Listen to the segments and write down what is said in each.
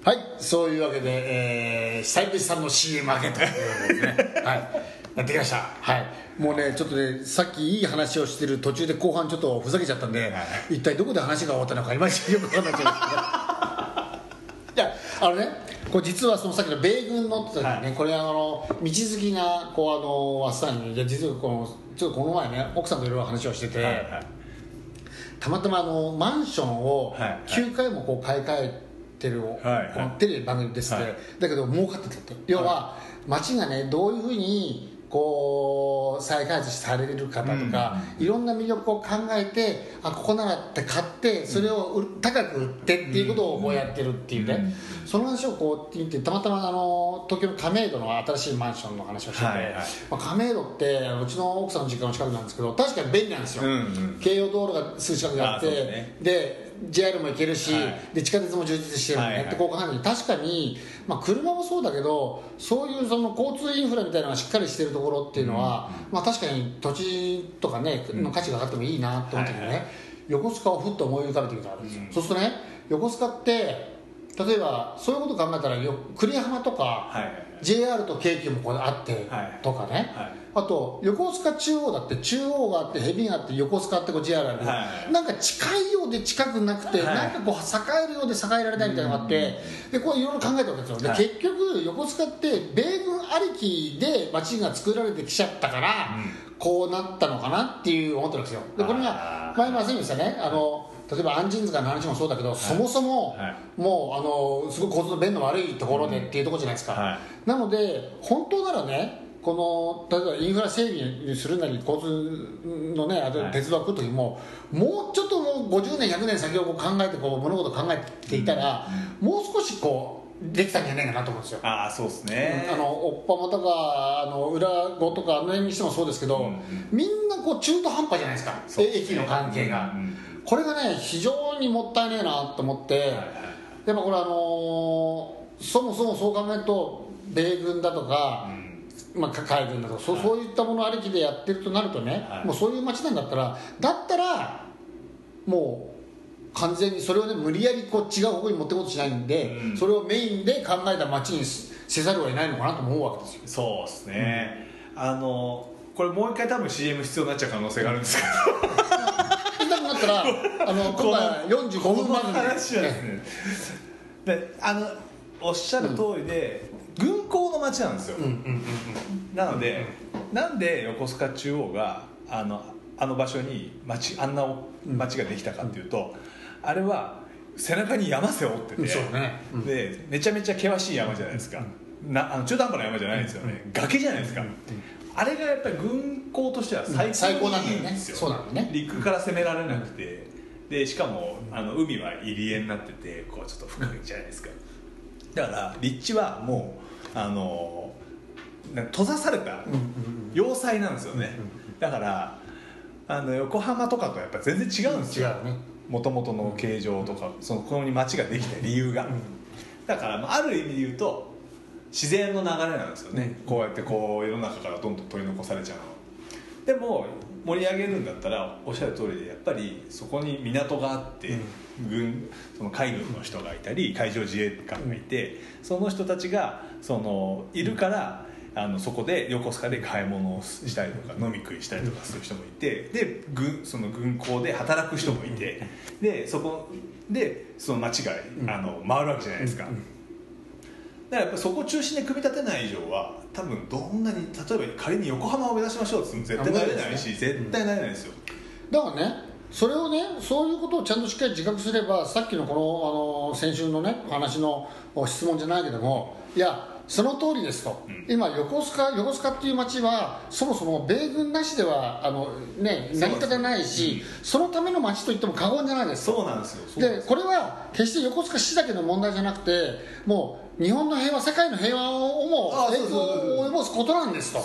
はいそういうわけで、えー、久々さんの CM 明けということですね。はい。やってきました。はい。もうねちょっとねさっきいい話をしてる途中で後半ちょっとふざけちゃったんで、一体どこで話が終わったのかいまいちよく分かんないけど。いやあのねこれ実はそのさっきの米軍のってね、はい。これあの道好きなこうあのワッサンにいや実はこのちょっとこの前ね奥さんといろいろ話をしてて、はいはい。たまたまあのマンションをはいはい。9回もこう買い替えてる、はいこのテレビ番組ですって、はい。だけど儲かってたと。要は街がねどういうふうにこう再開発される方とか、いろんな魅力を考えてあここならって買ってそれを売高く売ってっていうことをこうやってるっていうね、その話をこう言ってたまたまあの東京の亀戸の新しいマンションの話をしてて、はいはい。まあ、亀戸ってうちの奥さんの実家の近くなんですけど確かに便利なんですよ、うんうん。京葉道路がすぐ近くにあってね。で JR も行けるし、はい。で地下鉄も充実してる。のね、はい。はい確かに、まあ、車もそうだけどそういうその交通インフラみたいなのがしっかりしてるところっていうのは、まあ、確かに土地とかねの価値が上がってもいいなと思った時にね、はいはい。横須賀をふっと思い浮かべてみたんですよ、そうするとね横須賀って例えばそういうことを考えたらよ栗浜とか、はいはい JR と京急もここであってはい。とかね、はい。あと横須賀中央だって中央があってヘビがあって横須賀ってこう JR あるなんか近いようで近くなくて、はい。なんかこう栄えるようで栄えられないみたいなのがあって、でこういろいろ考えたわけですよ、ではい。結局横須賀って米軍ありきで街が作られてきちゃったから、こうなったのかなっていう思ってるんですよ。でこれが前も言いましたね。あの例えば安心塚の話もそうだけど、そもそも、はい。もうあのすごい交通の便の悪いところでっていうところじゃないですか、はい。なので本当ならねこの例えばインフラ整備するなり交通のね鉄道を来る時も、もうちょっともう50年100年先をこう考えてこう物事を考えていたら、もう少しこうできたんじゃないかなと思うんですよ。ああそうですね。あのおっぱもとかあの裏子とかあの辺にしてもそうですけど、うんみんなこう中途半端じゃないですか。ね。駅の関係が、うんうんこれがね非常にもったいねえなと思って、はいはいやっぱこれあのーそもそもそう考えると米軍だとか、まあ、か海軍だとかそ,、うそういったものありきでやってるとなるとね、はい。もうそういう街なんだったらだったらもう完全にそれをね無理やりこう違う方向に持っていこうとしないんで、うん。それをメインで考えた街にせざるを得ないのかなと思うわけですよ。そうですね、あのこれもう一回多分 CM 必要になっちゃう可能性があるんですけ言いたくなったらあのど今回45この分番組。話はですねであのおっしゃる通りで、軍港の街なんですよ、うんうんうんなので、なんで横須賀中央があのあの場所に町あんな町ができたかっていうと、あれは背中に山背負ってて、ね。うん。でめちゃめちゃ険しい山じゃないですか、なあの中途半端な山じゃないですよね、崖じゃないですか、あれがやっぱり軍港としては最最高高なんですよ、そうなんだよね。陸から攻められなくて、でしかもあの海は入り江になっててこうちょっと深いじゃないですか。だから立地はもうあのな閉ざされた要塞なんですよね、だからあの横浜とかとやっぱ全然違うんですよ。もともとの形状とかそのここに町ができた理由が、だからまあある意味で言うと自然の流れなんですよね、こうやってこう世の中からどんどん取り残されちゃうの。でも盛り上げるんだったらおっしゃる通りでやっぱりそこに港があって、軍その海軍の人がいたり海上自衛官がいて、その人たちがそのいるからあのそこで横須賀で買い物をしたりとか飲み食いしたりとかする人もいてで軍その軍港で働く人もいてでそこでその町があの回るわけじゃないですか。だからやっぱそこを中心で組み立てない以上は多分どんなに例えば仮に横浜を目指しましょうって言っても絶対なれないし、あ無理です絶対なれないですよ、だからねそれをねそういうことをちゃんとしっかり自覚すればさっきのこのあの先週のね話のお質問じゃないけどもいやその通りですと、今横須賀横須賀っていう町はそもそも米軍なしではあの、ね、成り立たないしそのための町といっても過言じゃないです。そうなんですよ。でこれは決して横須賀市だけの問題じゃなくてもう日本の平和世界の平和をも影響を及ぼすことなんですと。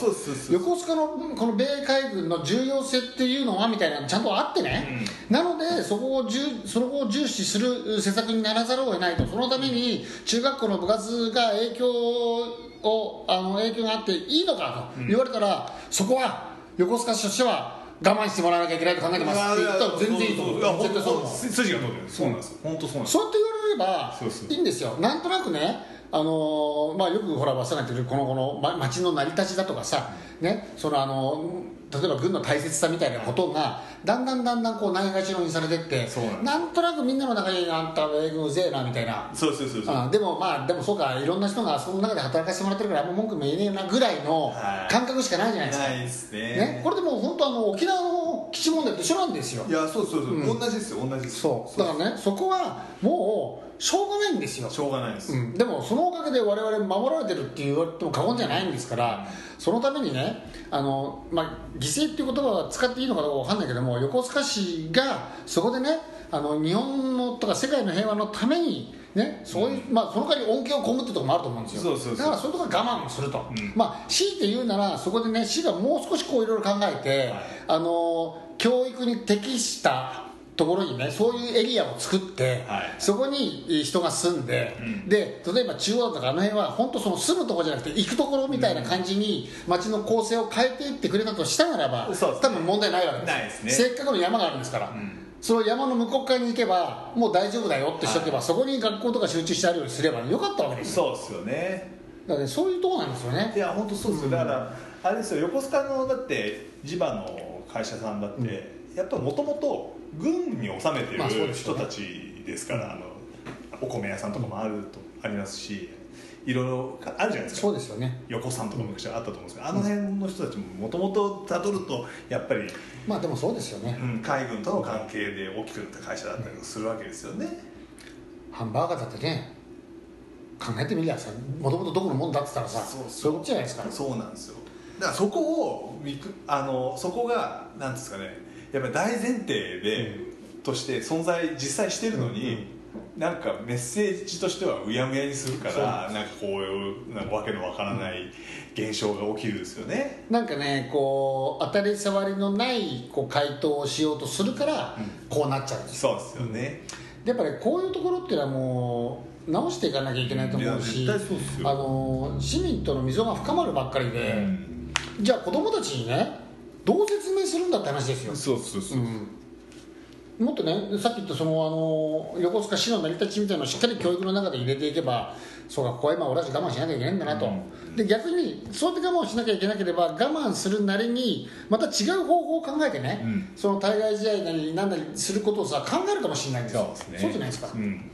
横須賀のこの米海軍の重要性っていうのはみたいなのちゃんとあってね、なのでそこを重そのを重視する施策にならざるを得ないと。そのために中学校の部活が影響をあの影響があっていいのかと言われたら、そこは横須賀市としては我慢してもらわなきゃいけないと考えてます。って言ったら全然いいと思う。そう筋が通ってる。そうなんですよ。本当そうなんですそうやって言われればいいんですよ。なんとなくねあのーまあ、よくほら忘れてるこのこの、ま、町の成り立ちだとかさ、ね、そのあの例えば軍の大切さみたいなことがだんだんだんだんこうないがしろにされてってなんとなくみんなの中にあんた米軍うぜえなみたいな。そうそうそうそうあでもまあでもそうかいろんな人がその中で働かせてもらってるからあんま文句も言えねえなぐらいのはい。感覚しかないじゃないですか、ないですね。ね、これでも本当あの沖縄の基地問題と一緒なんですよ。いやそうそうそう、うん。同じですよ同じです。そう。だからねそこはもうしょうがないんですよ。しょうがないです、うん、でもそのおかげで我々守られてるって言われても過言じゃないんですからそのためにねあの、まあ、犠牲っていう言葉は使っていいのかどうか分かんないけども横須賀市がそこでねあの日本のとか世界の平和のためにねそういう、まあ、その代わり恩恵を被ってるところもあると思うんですよ。だからそう。いうところは我慢をすると、うん。まあ強いて言うならそこでね市がもう少しこういろいろ考えて、はい。あの教育に適したところにねそういうエリアを作って、はい。そこに人が住んで、うん。で例えば中央とかあの辺は本当その住むところじゃなくて行くところみたいな感じに街の構成を変えていってくれたとしたならば、そうですね。多分問題ないわけですないですね。せっかくの山があるんですから、んその山の向こう側に行けばもう大丈夫だよってしとけば、そこに学校とか集中してあるようにすればよかったわけです。よそうですよね。だから、ね、そういうところなんですよね。いや本当そうですよ、だからあれですよ。横須賀のだって地場の会社さんだって、やっぱもともと軍に納めてる人たちですから、あのお米屋さんとかもあると、ありますしいろいろあるじゃないですか。そうですよね。横さんとか昔あったと思うんですけど、あの辺の人たちももともとたどるとやっぱり、まあでもそうですよね、うん、海軍との関係で大きくなった会社だったりするわけですよね、ハンバーガーだってね考えてみりゃさもともとどこのもんだって言ったらさそういうことじゃないですか。そうなんですよ。だからそこをあのそこがなんですかねやっぱり大前提で、として存在実際してるのに、なんかメッセージとしてはうやむやにするからなんかこういうなんかわけのわからない現象が起きるんですよね、なんかねこう当たり障りのないこう回答をしようとするから、こうなっちゃうんですよ。そうですよね、でやっぱりこういうところっていうのはもう直していかなきゃいけないと思うしあの市民との溝が深まるばっかりで、うん。じゃあ子供たちにねどう説明するんだって話ですよ、そうそうそう、うんもっとねさっき言ったそのあの横須賀市の成り立ちみたいなのをしっかり教育の中で入れていけばそうかここは今俺たち我慢しなきゃいけないんだなと、で逆にそうやって我慢しなきゃいけなければ我慢するなりにまた違う方法を考えてね、うん。その対外試合なりなんなりすることをさ考えるかもしれないんですよ。そうですね。そうじゃないですか、うん。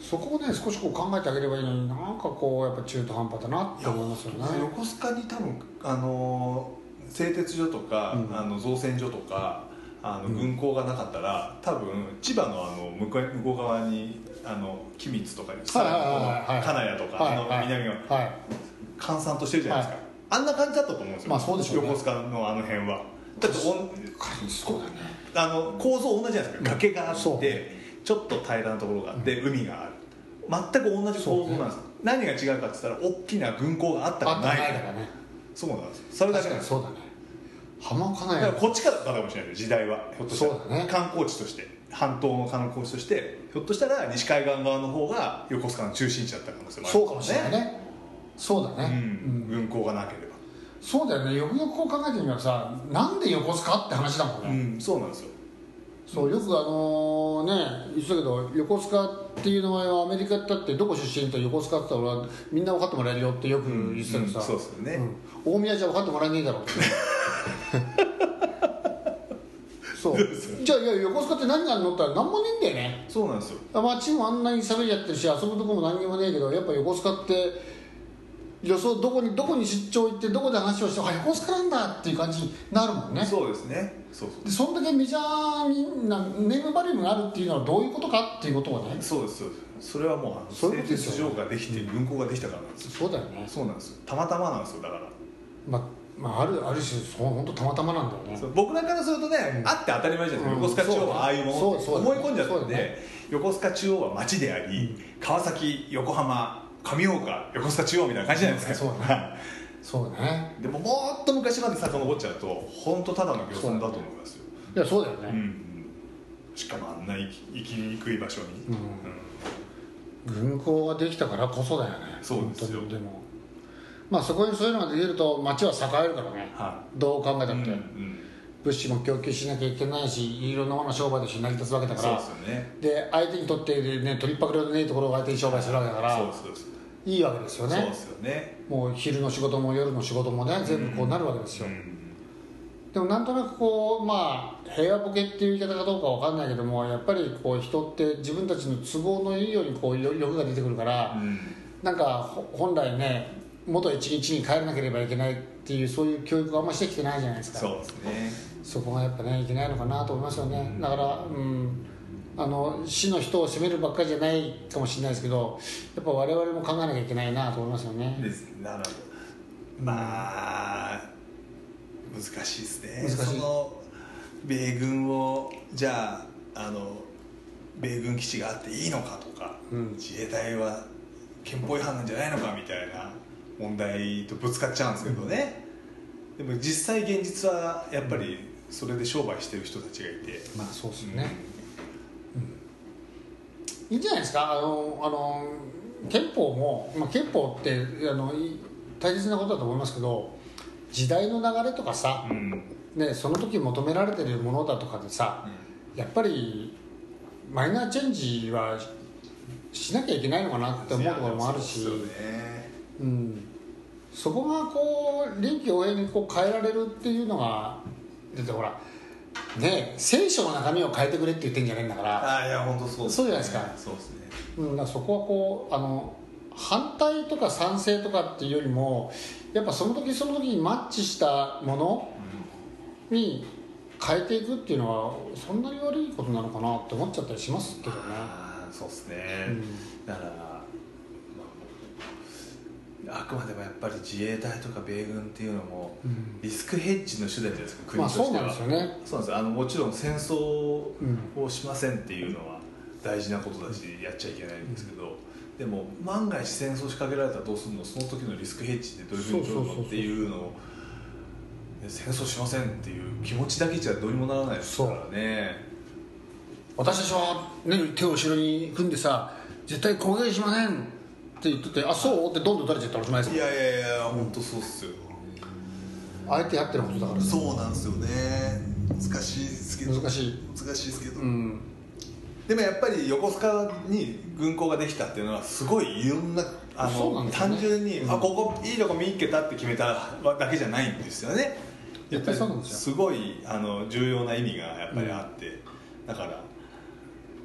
そこをね少しこう考えてあげればいいのになんかこうやっぱ中途半端だなって思いますよね。横須賀に多分あの製鉄所とか、うん。あの造船所とかあのうん軍港がなかったら、多分千葉のあの向こう向こう側にあの君津とかさはいはいはいはい。金谷とか、あの南がはい。閑散としてるじゃないですか、あんな感じだったと思うんですよ、まあそうでしょうね。横須賀のあの辺は。だっておんそうだね。あの構造同じじゃないですか。崖があって、ちょっと平らなところがあって、海がある。全く同じ構造なんです、何が違うかって言ったら大きな軍港があったかないから。ね。そうなんですそれだ確けなんですそうだね浜岡内だからこっちからかもしれない時代は。ひょっとしたら。そうだね。観光地として。半島の観光地として。ひょっとしたら西海岸側の方が横須賀の中心地だった可能性もあるそうかもしれないね。そうだね、うん。うん。軍港がなければ。そうだよね。よくよくこう考えてみればさなんで横須賀って話だもんね、うん。そうなんですよ。そうよくあのね言ってたけど横須賀っていう名前はアメリカだってどこ出身って横須賀って言ったら俺はみんな分かってもらえるよってよく言ってたけどさ、うん。そうですよね。うん。大宮じゃ分かってもらえねえだろうってそう。じゃあいや横須賀って何があるのって言ったら何もねえんだよね。そうなんですよ。街もあんなに喋りやってるし遊ぶとこも何にもねえけどやっぱ横須賀って予想どこにどこに出張行ってどこで話をしてあ横須賀なんだっていう感じになるもんね。そうですね。そうそう。でそんだけメジャーになネームバリューがあるっていうのはどういうことかっていうことをねそうですそうです。それはもうそういう製ことですよ鉄所ができて軍港ができたからなんですよ。そうだよね。そうなんですよ。たまたまなんですよだから。まあ、まあ、あるある種そう本当たまたまなんだよね。僕らからするとね、あって当たり前じゃないですか、うん。横須賀中央はああいうもの思い込んじゃったんで、ね。横須賀中央は町であり、川崎横浜上岡横須賀中央みたいな感じじゃないですか、そうだね。そうね。でももっと昔まで遡っちゃうと本当ただの漁村だと思いますよ、いやそうだよね、うん。しかもあんな生きにくい場所に、うん。軍港ができたからこそだよね。そうですよ。でもまあそこにそういうのができると街は栄えるからね。はどう考えたって、いうんやっ物資も供給しなきゃいけないしいろんなもの商売として成り立つわけだから。でねで相手にとって、ね、取りっぱくりのねえところを相手に商売するわけだからいいわけですよね。そうですよね。もう昼の仕事も夜の仕事もね全部こうなるわけですよ、うん。でもなんとなくこうまあ平和ボケっていう言い方かどうかわかんないけどもやっぱりこう人って自分たちの都合のいいようにこうよ欲が出てくるから、うん。なんかほ本来ね元一日に帰らなければいけないっていうそういう教育をあんましてきてないじゃないですか。そうですね。そこがやっぱねいけないのかなと思いますよね。だからうん。あの死の人を責めるばっかりじゃないかもしれないですけどやっぱ我々も考えなきゃいけないなと思いますよね。なるほど。まあ難しいですね。難しい。その米軍をじゃああの米軍基地があっていいのかとか、うん。自衛隊は憲法違反なんじゃないのかみたいな問題とぶつかっちゃうんですけどね、でも実際現実はやっぱりそれで商売してる人たちがいて、まあそうですよね、いいんじゃないですか？あのあの憲法も、まあ、憲法ってあのい大切なことだと思いますけど時代の流れとかさう、ん。ね、その時求められてるものだとかでさやっぱりマイナーチェンジはしなきゃいけないのかなって思うところもあるし、そうん、そこがこう臨機応変にこう変えられるっていうのがだってほらね聖書の中身を変えてくれって言ってんじゃないんだからああいや本当そうですそうじゃないですか。そうですね。うん、だそこはこうあの反対とか賛成とかっていうよりもやっぱその時その時にマッチしたものに変えていくっていうのはそんなに悪いことなのかなって思っちゃったりしますけどね、そうですね、うん。だから、まあ、あくまでもやっぱり自衛隊とか米軍っていうのもうん。リスクヘッジの手段じゃないですか国まあとしては、そうなんですよね。そうなんです。あのもちろん戦争うんをしませんっていうのは大事なことだしやっちゃいけないんですけど、でも万が一戦争仕掛けられたらどうするの？その時のリスクヘッジってどういうふうに取るのっていうのをね戦争しませんっていう気持ちだけじゃどうにもならないですからね。私たちは、ね、手を後ろに組んでさ絶対攻撃しませんって言っててあそうってどんどん撃たれちゃったらおしまいですいもんやいやいや本当そうっすよ。相手やってることだからそうなんですよね。難しいですけど。難しい。難しいですけど、うん。でもやっぱり横須賀に軍港ができたっていうのはすごいいろんなあそうなの、んですよね。単純に、うん。あここいいとこ見っけたって決めただけじゃないんですよね。やっぱりそうなんですよ。すごいあの重要な意味がやっぱりあって、だから。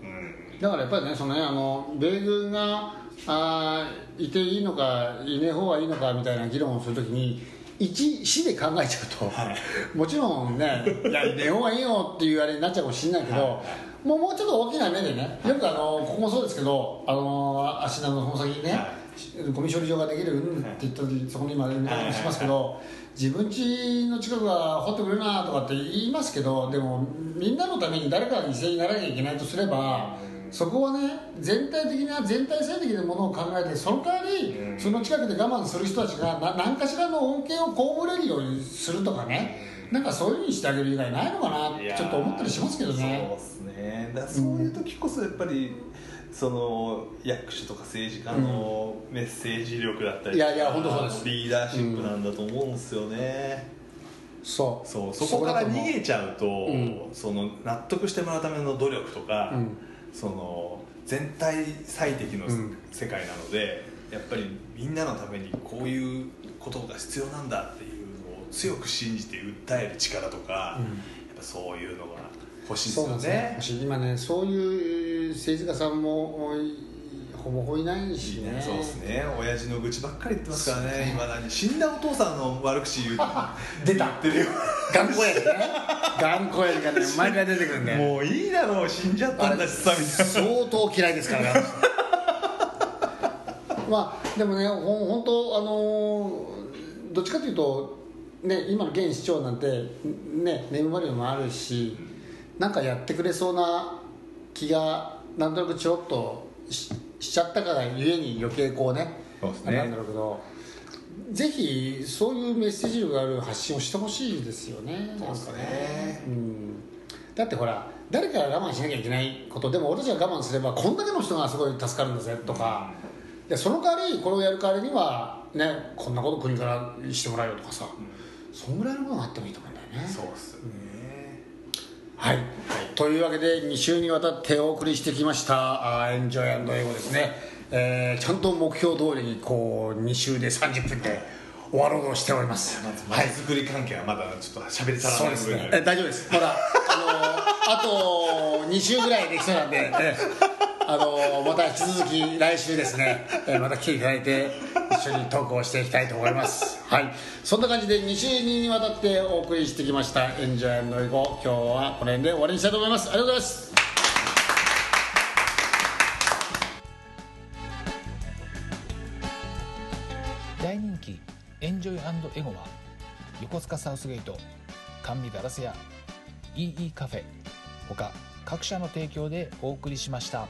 うん。だからやっぱりねそのねあの米軍があーいていいのかいねえ方がいいのかみたいな議論をするときに一市で考えちゃうと、はい。もちろんねいやいねえ方がいいよっていうあれになっちゃうかもしれないけど、はい。はいもうもうちょっと大きな目でねよくあのここもそうですけどあの芦名のその先にね、はゴミ処理場ができるうんって言った時そこに今連絡しますけど、自分家の近くは掘ってくれるなとかって言いますけどでもみんなのために誰かが犠牲にならなきゃいけないとすれば、そこはね全体的な全体最適なものを考えてその代わり、うん。その近くで我慢する人たちがな何かしらの恩恵を被れるようにするとかね、なんかそういうふうにしてあげる以外ないのかなちょっと思ったりしますけどね。そうですね。だそういう時こそやっぱり、その役所とか政治家のメッセージ力だったりとかいやいや本当そうです。リーダーシップなんだと思うんですよね、そう。そう。そこから逃げちゃうと、うん。その納得してもらうための努力とか、うんその全体最適のうん。世界なので、やっぱりみんなのためにこういうことが必要なんだっていうのを強く信じて訴える力とか、うん。やっぱそういうのが欲しいですよね。ね。今ねそういう政治家さんもいほぼほぼいないしね。いいね。そうですね。親父の愚痴ばっかり言ってますからね。今だに。死んだお父さんの悪口言う 出た。言ってるよ頑固やりね。頑固やりがね。毎回出てくるんでもういいだろう。死んじゃったんだしさみたいな相当嫌いですからね。まあでもねほん本当あのーどっちかというとね今の現市長なんてねネームバリューもあるしなんかやってくれそうな気がなんとなくちょろっとししちゃったからゆえに余計こうね。そうですあれなんだろうけどぜひそういうメッセージ力がある発信をしてほしいですよね。そうですね。うん。だってほら誰かが我慢しなきゃいけないことでも俺たちが我慢すればこんだけの人がすごい助かるんだぜとか。でその代わりこれをやる代わりにはねこんなこと国からしてもらうよとかさ、そんぐらいのものがあってもいいと思うんだよね。そうっすよね。はい、というわけで2週にわたってお送りしてきました「エンジョイ英語」ですね、えーちゃんと目標通りにこう2週で30分で終わろうとしております。まずづくり関係はまだちょっと喋り足らそうですね。大丈夫です。まだあのあと2週ぐらいできそうなんで えあのまた引き続き来週ですね。えまた来ていただいて一緒にトークをしていきたいと思います。はい。そんな感じで2週にわたってお送りしてきました「エンジョイの英語」今日はこの辺で終わりにしたいと思います。ありがとうございます大人気エンジョイエゴは横須賀サウスゲート甘味ガラス屋 EE カフェ他各社の提供でお送りしました。